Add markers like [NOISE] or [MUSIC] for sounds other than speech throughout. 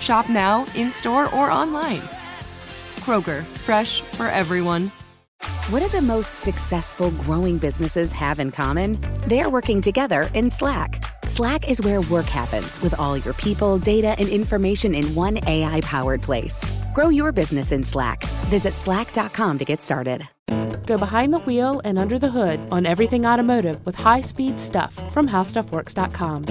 Shop now, in store, or online. Kroger, fresh for everyone. What do the most successful growing businesses have in common? They're working together in Slack. Slack is where work happens with all your people, data, and information in one AI powered place. Grow your business in Slack. Visit slack.com to get started. Go behind the wheel and under the hood on everything automotive with high speed stuff from howstuffworks.com.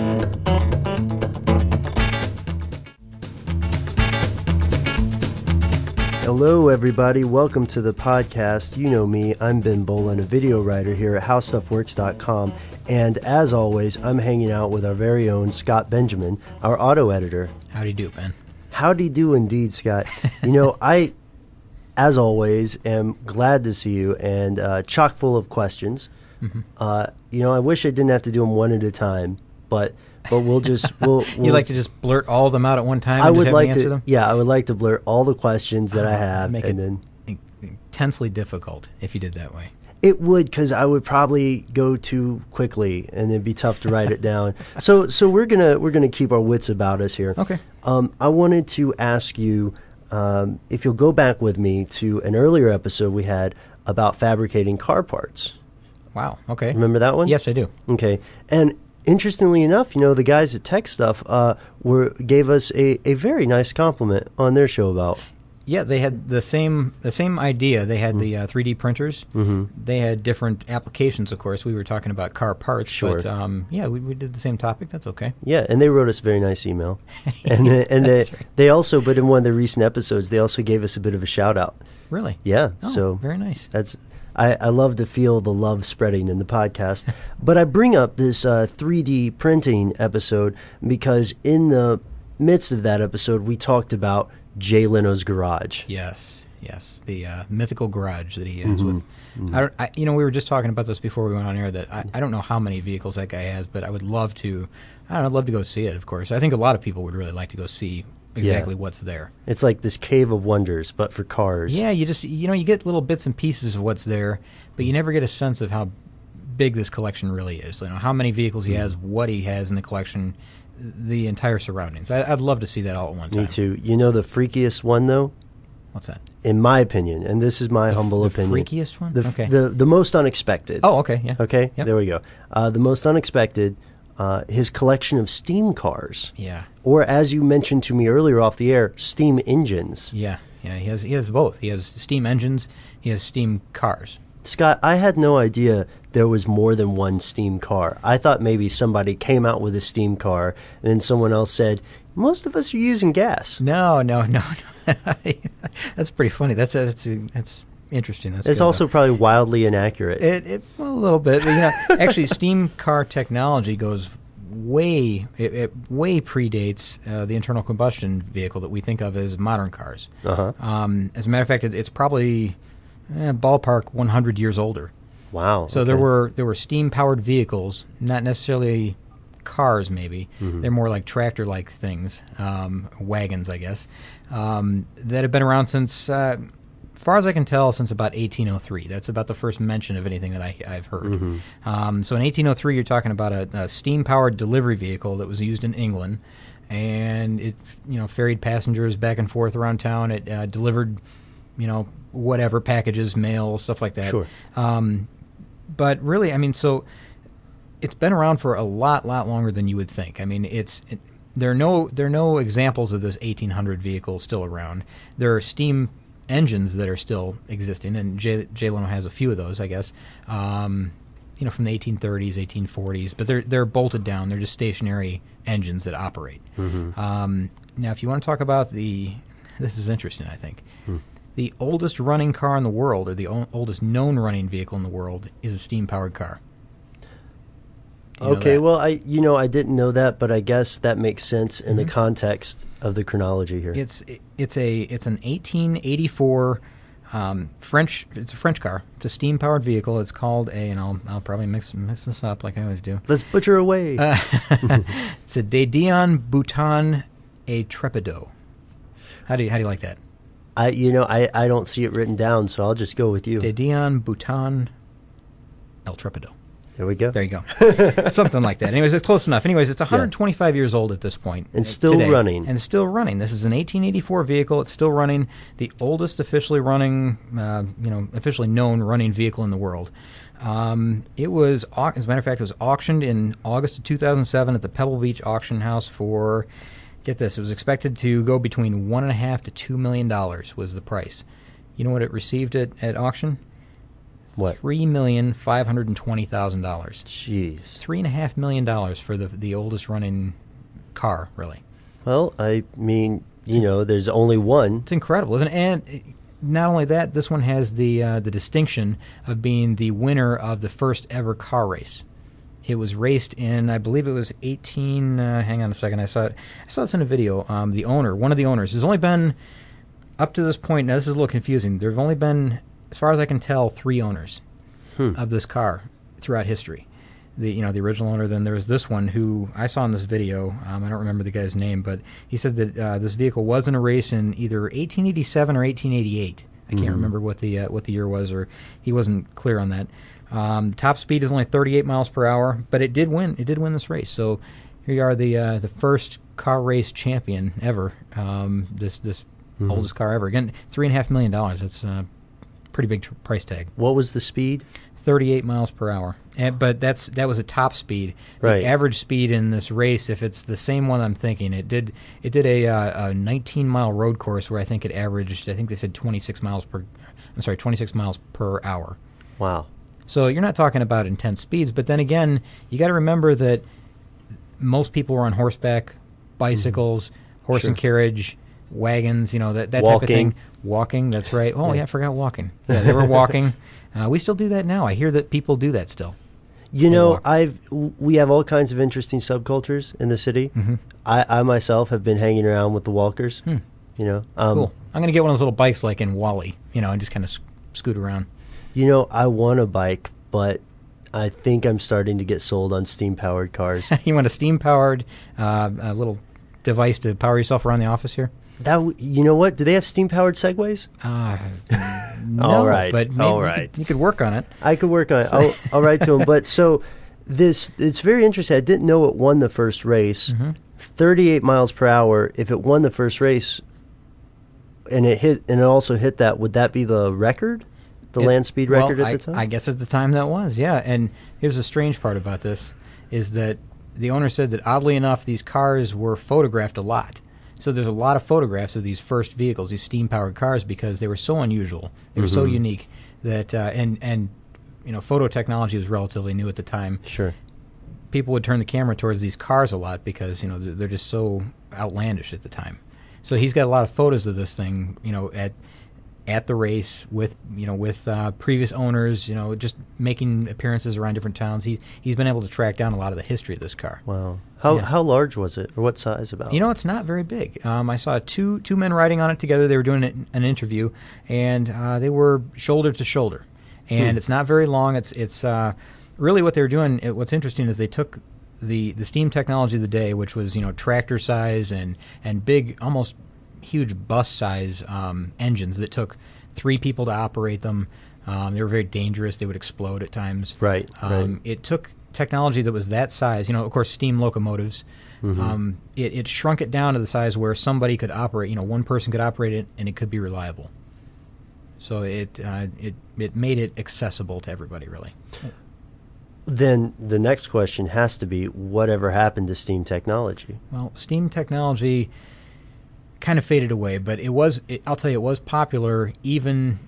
Hello, everybody. Welcome to the podcast. You know me, I'm Ben Bowlin, a video writer here at HowStuffWorks.com. And as always, I'm hanging out with our very own Scott Benjamin, our auto editor. How do you do, Ben? Howdy do indeed, Scott. you know, [LAUGHS] I, as always, am glad to see you and uh, chock full of questions. Mm-hmm. Uh, you know, I wish I didn't have to do them one at a time, but but we'll just we'll, [LAUGHS] we'll you like to just blurt all of them out at one time? I would like to. them? Yeah, I would like to blurt all the questions that I Ah, have, and it then intensely difficult if you did that way. It would because I would probably go too quickly, and it'd be tough to write it down. [LAUGHS] So, so we're gonna we're gonna keep our wits about us here. Okay. Um, I wanted to ask you um, if you'll go back with me to an earlier episode we had about fabricating car parts. Wow. Okay. Remember that one? Yes, I do. Okay. And interestingly enough, you know, the guys at Tech Stuff uh, were gave us a, a very nice compliment on their show about. Yeah, they had the same the same idea. They had the uh, 3D printers. Mm-hmm. They had different applications, of course. We were talking about car parts, Sure. but um, yeah, we, we did the same topic. That's okay. Yeah, and they wrote us a very nice email, [LAUGHS] and they, and they, they also, but in one of the recent episodes, they also gave us a bit of a shout out. Really? Yeah, Oh, so very nice. That's I, I love to feel the love spreading in the podcast. but I bring up this uh, 3D printing episode because in the midst of that episode, we talked about Jay Leno's garage. Yes, yes, the uh, mythical garage that he has. With, I don't, I, you know, we were just talking about this before we went on air. That I, I don't know how many vehicles that guy has, but I would love to. I don't know, I'd love to go see it. Of course, I think a lot of people would really like to go see exactly what's there. It's like this cave of wonders, but for cars. Yeah, you just you know you get little bits and pieces of what's there, but you never get a sense of how big this collection really is. You know how many vehicles he has, what he has in the collection, the entire surroundings. I, I'd love to see that all at one time. Me too. You know the freakiest one though, What's that? in my opinion, and this is my humble the opinion. freakiest one? The, Okay. the the most unexpected. Oh, okay, yeah. Okay, Yep. there we go. Uh, the most unexpected, uh, his collection of steam cars, Yeah, or as you mentioned to me earlier off the air, steam engines. yeah, yeah. He has he has both. He has steam engines. He has steam cars. Scott, I had no idea there was more than one steam car. I thought maybe somebody came out with a steam car, and then someone else said, "Most of us are using gas." No, no, no, no. [LAUGHS] that's pretty funny. That's a, that's a, that's interesting. That's It's also though. probably wildly inaccurate. It, it well, a little bit. But, you know, [LAUGHS] actually, steam car technology goes way it, it way predates uh, the internal combustion vehicle that we think of as modern cars. Uh-huh. Um, as a matter of fact, it's, it's probably eh, ballpark 100 years older. wow. So there were there were steam powered vehicles, not necessarily cars. Maybe Mm-hmm. they're more like tractor like things, um, wagons, I guess, um, that have been around since, uh, far as I can tell, since about 1803. That's about the first mention of anything that I, I've heard. Mm-hmm. Um, so in 1803, you're talking about a, a steam powered delivery vehicle that was used in England. And it, you know, ferried passengers back and forth around town. It uh, delivered, you know, whatever packages, mail, stuff like that. Sure. Um, but really, I mean, so it's been around for a lot, lot longer than you would think. I mean, it's it, there are no there are no examples of this 1800 vehicle still around. There are steam engines that are still existing, and Jay, Jay Leno has a few of those, I guess. Um, you know, from the 1830s, 1840s, but they're they're bolted down. They're just stationary engines that operate. Um, now, if you want to talk about the, [LAUGHS] this is interesting. I think the oldest running car in the world, or the o- oldest known running vehicle in the world, is a steam powered car. You Okay, well, I you know I didn't know that, but I guess that makes sense in Mm-hmm. the context of the chronology here. It's it's a it's an 1884 um, French. It's a French car. It's a steam powered vehicle. It's called a, and I'll I'll probably mix mix this up like I always do. Let's butcher away. Uh, [LAUGHS] It's a De Dion Bouton a Trepido. How do you how do you like that? I you know I I don't see it written down, so I'll just go with you. De Dion Bouton El Trepido. There we go. There you go. [LAUGHS] Something like that. Anyways, it's close enough. Anyways, it's 125 years old at this point. And still today. running. And still running. This is an 1884 vehicle. It's still running. The oldest officially running, uh, you know, officially known running vehicle in the world. Um, it was, au- as a matter of fact, it was auctioned in August of 2007 at the Pebble Beach Auction House for, get this, it was expected to go between one and a half to two million dollars was the price. You know what it received at, at auction? What? Three million five hundred and twenty thousand dollars. Jeez. Three and a half million dollars for the the oldest running car, really. Well, I mean, you know, there's only one. It's incredible, isn't it? And uh, not only that, this one has the uh, the distinction of being the winner of the first ever car race. It was raced in, I believe it was 18. Uh, hang on a second, I saw it. I saw this in a video. Um, the owner, one of the owners, has only been up to this point. Now this is a little confusing. There have only been, as far as I can tell, three owners of this car throughout history. The you know the original owner. Then there was this one who I saw in this video. Um, I don't remember the guy's name, but he said that uh, this vehicle was in a race in either 1887 or 1888. I can't remember what the uh, what the year was, or he wasn't clear on that. Um, top speed is only 38 miles per hour, but it did win. It did win this race. So here you are, the uh, the first car race champion ever. Um, this this oldest car ever. Again, three and a half million dollars. That's a pretty big tr- price tag. What was the speed? 38 miles per hour. And, but that's that was a top speed. Right. The average speed in this race, if it's the same one I'm thinking, it did it did a, uh, a 19 mile road course where I think it averaged. I think they said 26 miles per. I'm sorry, 26 miles per hour. Wow. So you're not talking about intense speeds, but then again, you got to remember that most people were on horseback, bicycles, horse and carriage, wagons, you know that that type of Walking. thing. Walking, that's right. Oh yeah, I forgot walking. Yeah, they were walking. [LAUGHS] Uh, we still do that now. I hear that people do that still. You know, walk. I've we have all kinds of interesting subcultures in the city. Mm-hmm. I, I myself have been hanging around with the walkers. You know, um, Hmm. Cool. I'm gonna get one of those little bikes like in WALL-E, you know, and just kind of sc- scoot around. You know, I want a bike, but I think I'm starting to get sold on steam powered cars. [LAUGHS] you want a steam powered uh, little device to power yourself around the office here? That w- you know what? Do they have steam powered segways? Uh, [LAUGHS] no, All right, but all you could- you could work on it. I could work on it. I'll, I'll write to him. [LAUGHS] But so this it's very interesting. I didn't know it won the first race. Mm-hmm. 38 miles per hour. If it won the first race, and it hit and it also hit that, would that be the record? The It- land speed well, record at I, the time? I guess at the time that was, yeah. And here's the strange part about this is that the owner said that oddly enough, these cars were photographed a lot. So there's a lot of photographs of these first vehicles, these steam-powered cars, because they were so unusual, they were so Mm-hmm. unique that, uh, and and you know, photo technology was relatively new at the time. sure. People would turn the camera towards these cars a lot because you know they're, they're just so outlandish at the time. So he's got a lot of photos of this thing, you know, at at the race with you know with uh, previous owners, you know, just making appearances around different towns. He he's been able to track down a lot of the history of this car. Wow. How Yeah. how large was it, or what size about? You know, it's not very big. Um, I saw two two men riding on it together. They were doing an, an interview, and uh, they were shoulder to shoulder. And it's not very long. It's it's uh, really what they were doing. It, what's interesting is they took the the steam technology of the day, which was you know tractor size and and big, almost huge bus size um, engines that took three people to operate them. Um, they were very dangerous. They would explode at times. Right, Um, right. It took technology that was that size. You know, of course, steam locomotives. Um, it, it shrunk it down to the size where somebody could operate. You know, one person could operate it, and it could be reliable. So it uh, it it made it accessible to everybody, really. Then the next question has to be, whatever happened to steam technology? Well, steam technology kind of faded away. But it was, it, I'll tell you, it was popular even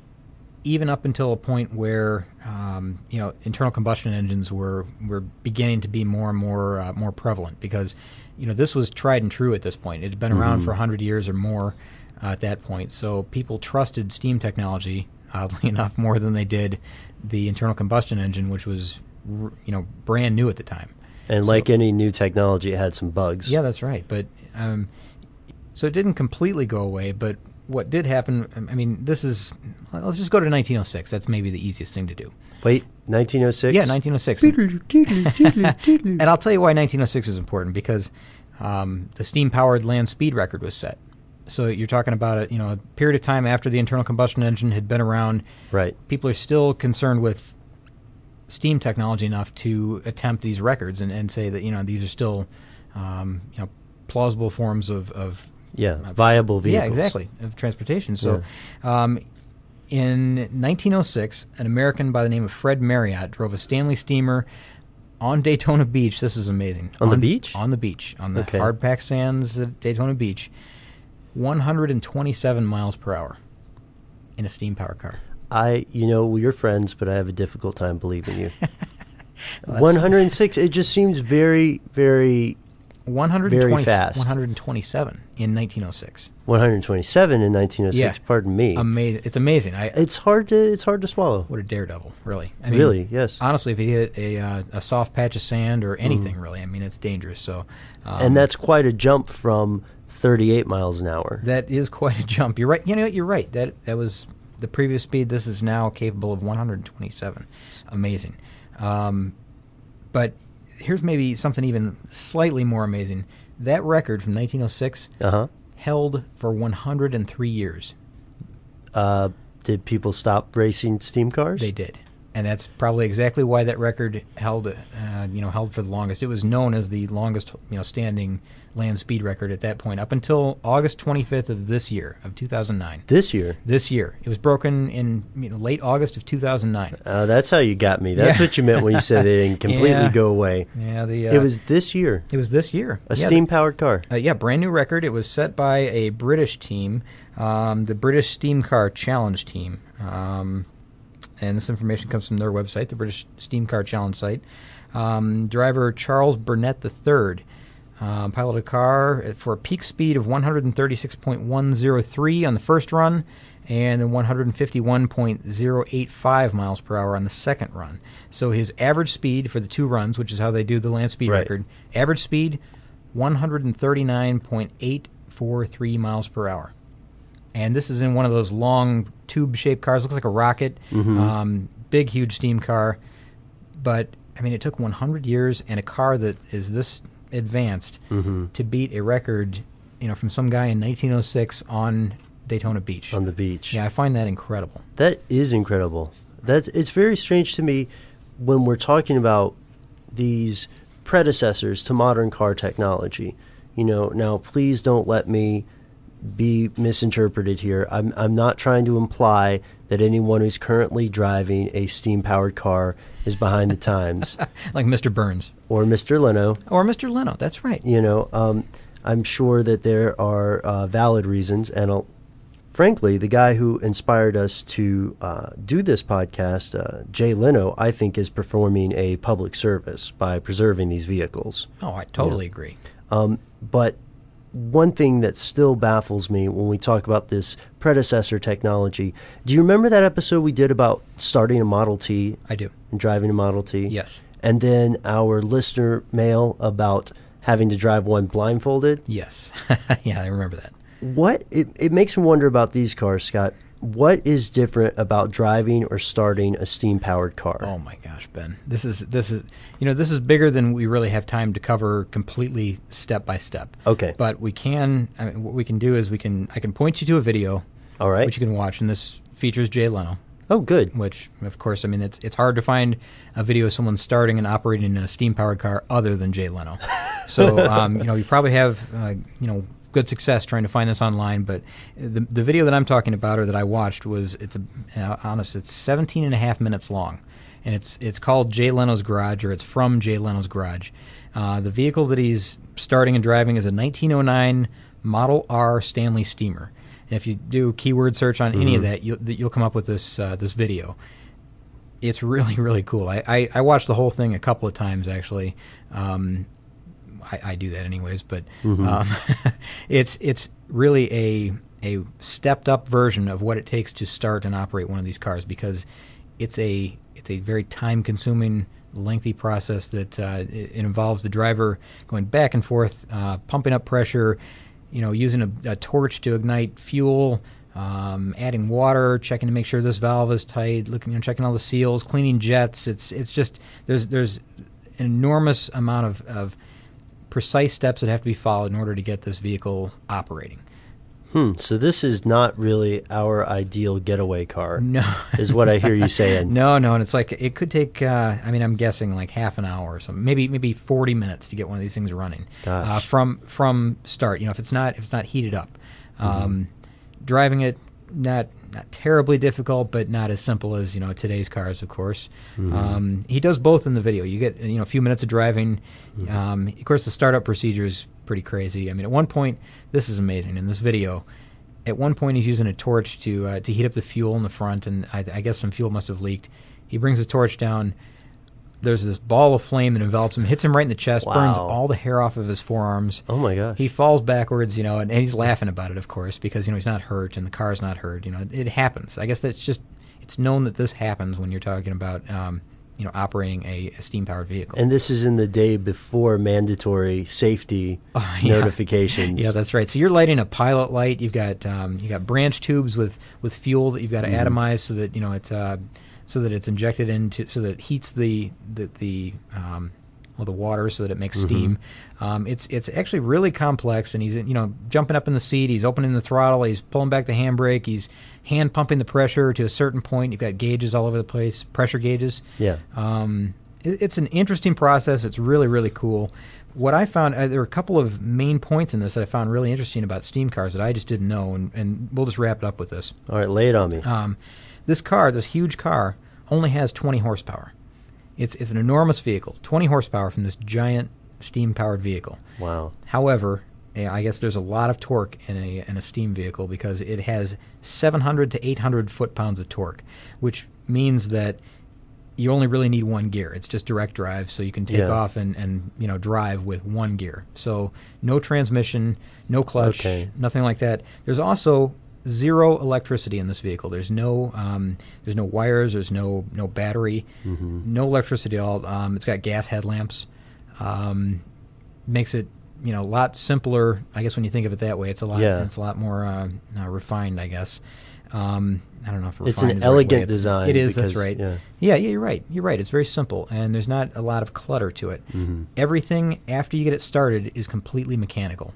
even up until a point where um, you know internal combustion engines were were beginning to be more and more uh, more prevalent because you know this was tried and true at this point. It had been around for hundred years or more uh, at that point, so people trusted steam technology oddly [LAUGHS] enough more than they did the internal combustion engine, which was r- you know brand new at the time. And So- like any new technology, it had some bugs. Yeah, that's right. But um, so it didn't completely go away. But what did happen? I mean, this is. Let's just go to 1906. That's maybe the easiest thing to do. Wait, 1906? Yeah, 1906. [LAUGHS] and I'll tell you why 1906 is important because um, the steam-powered land speed record was set. So you're talking about a you know a period of time after the internal combustion engine had been around. Right. People are still concerned with steam technology enough to attempt these records and, and say that you know these are still um, you know plausible forms of, of Yeah, viable vehicles. yeah exactly of transportation. So um, in 1906, an American by the name of Fred Marriott drove a Stanley steamer on Daytona Beach. This is amazing. On the beach? On the beach on the Okay. hard packed sands of Daytona Beach. 127 miles per hour in a steam power car. I, you know, we're friends, but I have a difficult time believing you. [LAUGHS] 106. It just seems very, very 120, fast. 127 in 1906. 127 in 1906. Yeah. Pardon me. Amazing! It's amazing. I it's hard to it's hard to swallow. what a daredevil, really. I Really, yes. Honestly, if he hit a uh, a soft patch of sand or anything, really, I mean, it's dangerous. So, um, and that's quite a jump from 38 miles an hour. that is quite a jump. You're right. You know, what? you're right. That that was the previous speed. This is now capable of 127. Amazing. Um, but here's maybe something even slightly more amazing. That record from 1906 Uh huh. held for 103 years. Uh, did people stop racing steam cars? They did, and that's probably exactly why that record held, uh, you know, held for the longest. It was known as the longest, you know, standing land speed record at that point, up until August 25th of this year, of 2009. This year. This year, it was broken in you know, late August of 2009. Uh, that's how you got me. That's Yeah. what you meant when you said they didn't [LAUGHS] completely Yeah. go away. Yeah, the uh, It was this year. it was this year. A Yeah, steam powered car. Uh, yeah, brand new record. It was set by a British team, um, the British Steam Car Challenge team. Um, and this information comes from their website, the British Steam Car Challenge site. Um, driver Charles Burnett III um, piloted a car for a peak speed of 136.103 on the first run and 151.085 miles per hour on the second run. So his average speed for the two runs, which is how they do the land speed Right. record, average speed 139.843 miles per hour. And this is in one of those long tube shaped cars, looks like a rocket, um, big, huge steam car. But, I mean, it took 100 years and a car that is this advanced to beat a record, you know, from some guy in 1906 on Daytona Beach. on the beach. yeah, I find that incredible. That is incredible. That's it's very strange to me when we're talking about these predecessors to modern car technology. You know, now please don't let me be misinterpreted here. I'm I'm not trying to imply that anyone who's currently driving a steam powered car is behind the [LAUGHS] times Like Mr. Burns or Mr. Leno. or Mr. Leno. That's right. You know, um, I'm sure that there are uh, valid reasons, and I'll, frankly, the guy who inspired us to uh, do this podcast, uh, Jay Leno, I think is performing a public service by preserving these vehicles. Oh, I totally agree. But one thing that still baffles me when we talk about this predecessor technology, do you remember that episode we did about starting a Model T I do. and driving a Model T? Yes. And then our listener mail about having to drive one blindfolded? Yes. [LAUGHS] yeah, I remember that. What it, it makes me wonder about these cars, Scott. What is different about driving or starting a steam powered car? Oh my gosh, Ben. This is this is you know, this is bigger than we really have time to cover completely step by step. Okay. But we can I mean, what we can do is we can I can point you to a video All right. which you can watch and this features Jay Leno, oh, good. which of course I mean it's it's hard to find a video of someone starting and operating a steam powered car other than Jay Leno. [LAUGHS] so um, you know, you probably have uh, you know good success trying to find this online but the, the video that i'm talking about or that i watched was it's a uh, honest it's 17 and a half minutes long and it's it's called jay leno's garage or it's from jay leno's garage uh, the vehicle that he's starting and driving is a 1909 Model R Stanley Steamer. And if you do keyword search on any of that, you'll, you'll come up with this uh, this video. It's really really cool. I, I, I watched the whole thing a couple of times actually. Um, I, I do that anyways, but um, [LAUGHS] it's it's really a a stepped up version of what it takes to start and operate one of these cars because it's a it's a very time consuming lengthy process that uh, it, it involves the driver going back and forth uh, pumping up pressure you know using a, a torch to ignite fuel um, adding water checking to make sure this valve is tight looking you know, checking all the seals cleaning jets. It's it's just there's there's an enormous amount of, of precise steps that have to be followed in order to get this vehicle operating Hmm. So this is not really our ideal getaway car. [LAUGHS] no is what I hear you saying. [LAUGHS] No, no, and it's like it could take. Uh, I mean, I'm guessing like half an hour or something, maybe maybe 40 minutes to get one of these things running. Uh, from from start. You know, if it's not if it's not heated up, Mm-hmm. um, driving it not not terribly difficult, but not as simple as you know today's cars, of course. Mm-hmm. Um, he does both in the video. You get you know a few minutes of driving. Mm-hmm. Um, of course, the startup procedure is pretty crazy. I mean, at one point, this is amazing in this video. At one point, he's using a torch to uh, to heat up the fuel in the front, and I, I guess some fuel must have leaked. He brings the torch down. There's this ball of flame that envelops him, hits him right in the chest, burns all the hair off of his forearms. Oh my gosh. He falls backwards, you know, and, and he's laughing about it, of course, because you know he's not hurt and the car's not hurt. You know, it, happens. I guess that's just it's known that this happens when you're talking about um, you know operating a, a steam powered vehicle. and this is in the day before mandatory safety [LAUGHS] Oh, yeah. notifications. Yeah, that's right. So you're lighting a pilot light. You've got um, you got branch tubes with, with fuel that you've got to Mm-hmm. atomize so that you know it's uh, so that it's injected into so that it heats the the, the um, well the water so that it makes Mm-hmm. steam. Um, it's it's actually really complex, and he's you know jumping up in the seat. He's opening the throttle. He's pulling back the handbrake. He's hand pumping the pressure to a certain point. You've got gauges all over the place, pressure gauges. Yeah. Um, it, it's an interesting process. It's really, really cool. What I found, uh, there were a couple of main points in this that I found really interesting about steam cars that I just didn't know, and, and we'll just wrap it up with this. All right, lay it on me. Um, this car, this huge car, only has 20 horsepower. It's, it's an enormous vehicle, 20 horsepower from this giant steam powered vehicle. wow. However, eh, I guess there's a lot of torque in a in a steam vehicle because it has 700 to 800 foot pounds of torque, which means that you only really need one gear. It's just direct drive, so you can take Yeah. off and, and you know drive with one gear. So no transmission, no clutch, Okay. nothing like that. There's also zero electricity in this vehicle. There's no um, there's no wires. There's no no battery. Mm-hmm. No electricity at all. Um, it's got gas headlamps. Um, makes it you know a lot simpler. I guess when you think of it that way, it's a lot Yeah. it's a lot more uh, uh, refined. I guess. Um, I don't know if It's an refined is the right way. elegant It's- design It is. because- that's right. yeah. yeah, yeah, you're right. You're right. It's very simple, and there's not a lot of clutter to it. Mm-hmm. Everything after you get it started is completely mechanical.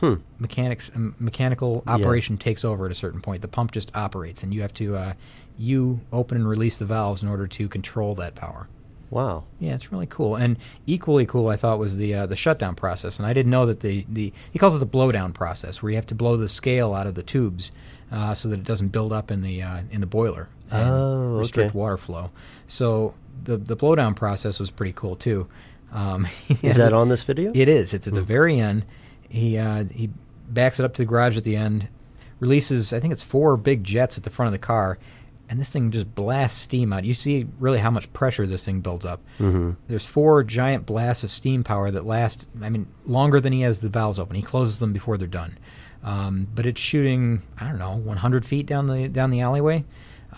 Hmm. Mechanics, um, mechanical operation takes over at a certain point. The pump just operates, and you have to uh, you open and release the valves in order to control that power. Wow. Yeah, it's really cool. And equally cool, I thought, was the uh, the shutdown process. And I didn't know that the, the he calls it the blowdown process, where you have to blow the scale out of the tubes uh, so that it doesn't build up in the uh, in the boiler and Oh, restrict okay. water flow. So the the blowdown process was pretty cool too. Um, [LAUGHS] Is that [LAUGHS] on this video? it is. It's at the very end. He uh, he backs it up to the garage at the end, releases I think it's four big jets at the front of the car, and this thing just blasts steam out. You see really how much pressure this thing builds up. Mm-hmm. There's four giant blasts of steam power that last. I mean, longer than he has the valves open. He closes them before they're done. Um, but it's shooting I don't know 100 feet down the down the alleyway.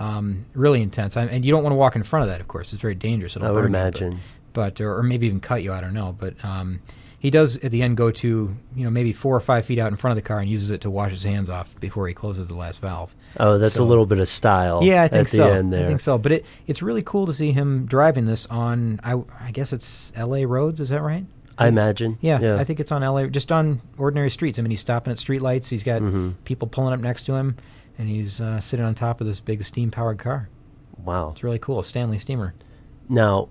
Um, really intense, I, and you don't want to walk in front of that. Of course, it's very dangerous. It'll I would burn you, but- imagine. but or, or maybe even cut you. I don't know. But um, he does at the end go to you know maybe four or five feet out in front of the car and uses it to wash his hands off before he closes the last valve. Oh, that's So- a little bit of style. Yeah, I think at the so. end there. I think so. But it it's really cool to see him driving this on. I, I guess it's L.A. roads. Is that right? I imagine. Yeah, yeah. I think it's on LA, just on ordinary streets. I mean, he's stopping at street lights. He's got Mm-hmm. people pulling up next to him, and he's uh, sitting on top of this big steam-powered car. Wow. It's really cool. A Stanley steamer. Now,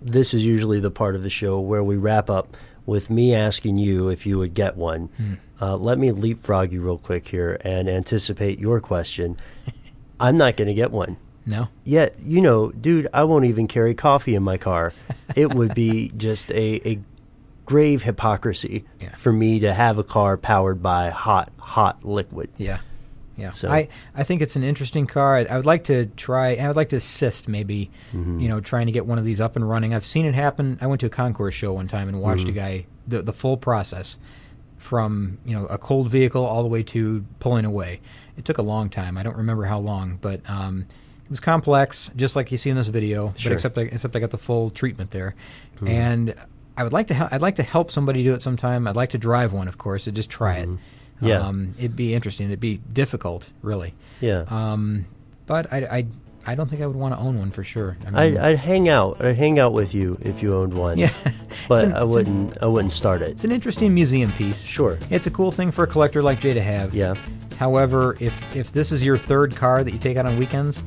this is usually the part of the show where we wrap up with me asking you if you would get one. Hmm. Uh, let me leapfrog you real quick here and anticipate your question. [LAUGHS] I'm not going to get one. No. Yet, you know, dude, I won't even carry coffee in my car. [LAUGHS] It would be just a, a grave hypocrisy Yeah. for me to have a car powered by hot, hot liquid. Yeah. Yeah, So- I, I think it's an interesting car. I, I would like to try. I would like to assist, maybe, Mm-hmm. you know, trying to get one of these up and running. I've seen it happen. I went to a concours show one time and watched Mm-hmm. a guy the the full process from you know a cold vehicle all the way to pulling away. It took a long time. I don't remember how long, but um, it was complex, just like you see in this video. Sure. But except I, except I got the full treatment there, and I would like to hel- I'd like to help somebody do it sometime. I'd like to drive one, of course, and just try it. Yeah. Um, it'd be interesting. It'd be difficult, really. Yeah. Um, but I, I, I don't think I would want to own one for sure. I mean, I'd, I'd hang out. I'd hang out with you if you owned one. yeah, [LAUGHS] but an- I wouldn't. I wouldn't start it. It's an interesting museum piece. Sure. It's a cool thing for a collector like Jay to have. Yeah. However, if if this is your third car that you take out on weekends,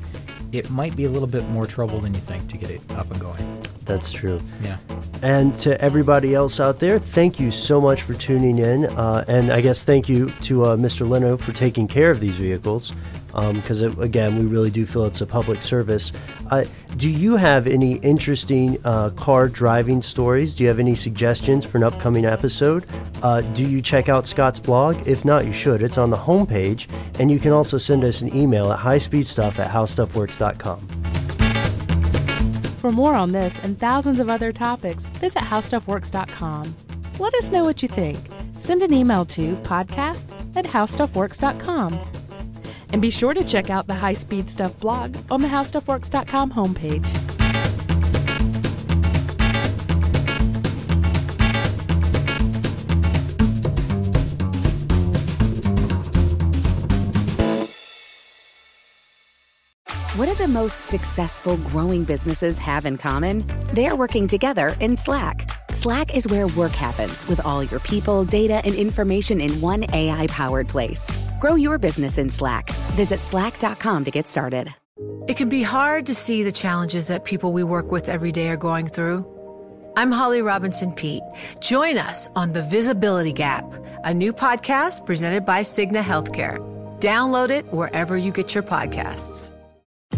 it might be a little bit more trouble than you think to get it up and going. That's true. Yeah. And to everybody else out there, thank you so much for tuning in. Uh, and I guess thank you to uh, Mr. Leno for taking care of these vehicles. Because, again, we really do feel it's a public service. Uh, do you have any interesting uh, car driving stories? Do you have any suggestions for an upcoming episode? Uh, do you check out Scott's blog? If not, you should. It's on the homepage. And you can also send us an email at highspeedstuff at howstuffworks.com. For more on this and thousands of other topics, visit howstuffworks.com. Let us know what you think. Send an email to podcast at howstuffworks.com. And be sure to check out the High Speed Stuff blog on the howstuffworks.com homepage. What do the most successful growing businesses have in common? They're working together in Slack. Slack is where work happens with all your people, data, and information in one AI powered place. Grow your business in Slack. Visit slack.com to get started. It can be hard to see the challenges that people we work with every day are going through. I'm Holly Robinson Peete. Join us on The Visibility Gap, a new podcast presented by Cigna Healthcare. Download it wherever you get your podcasts.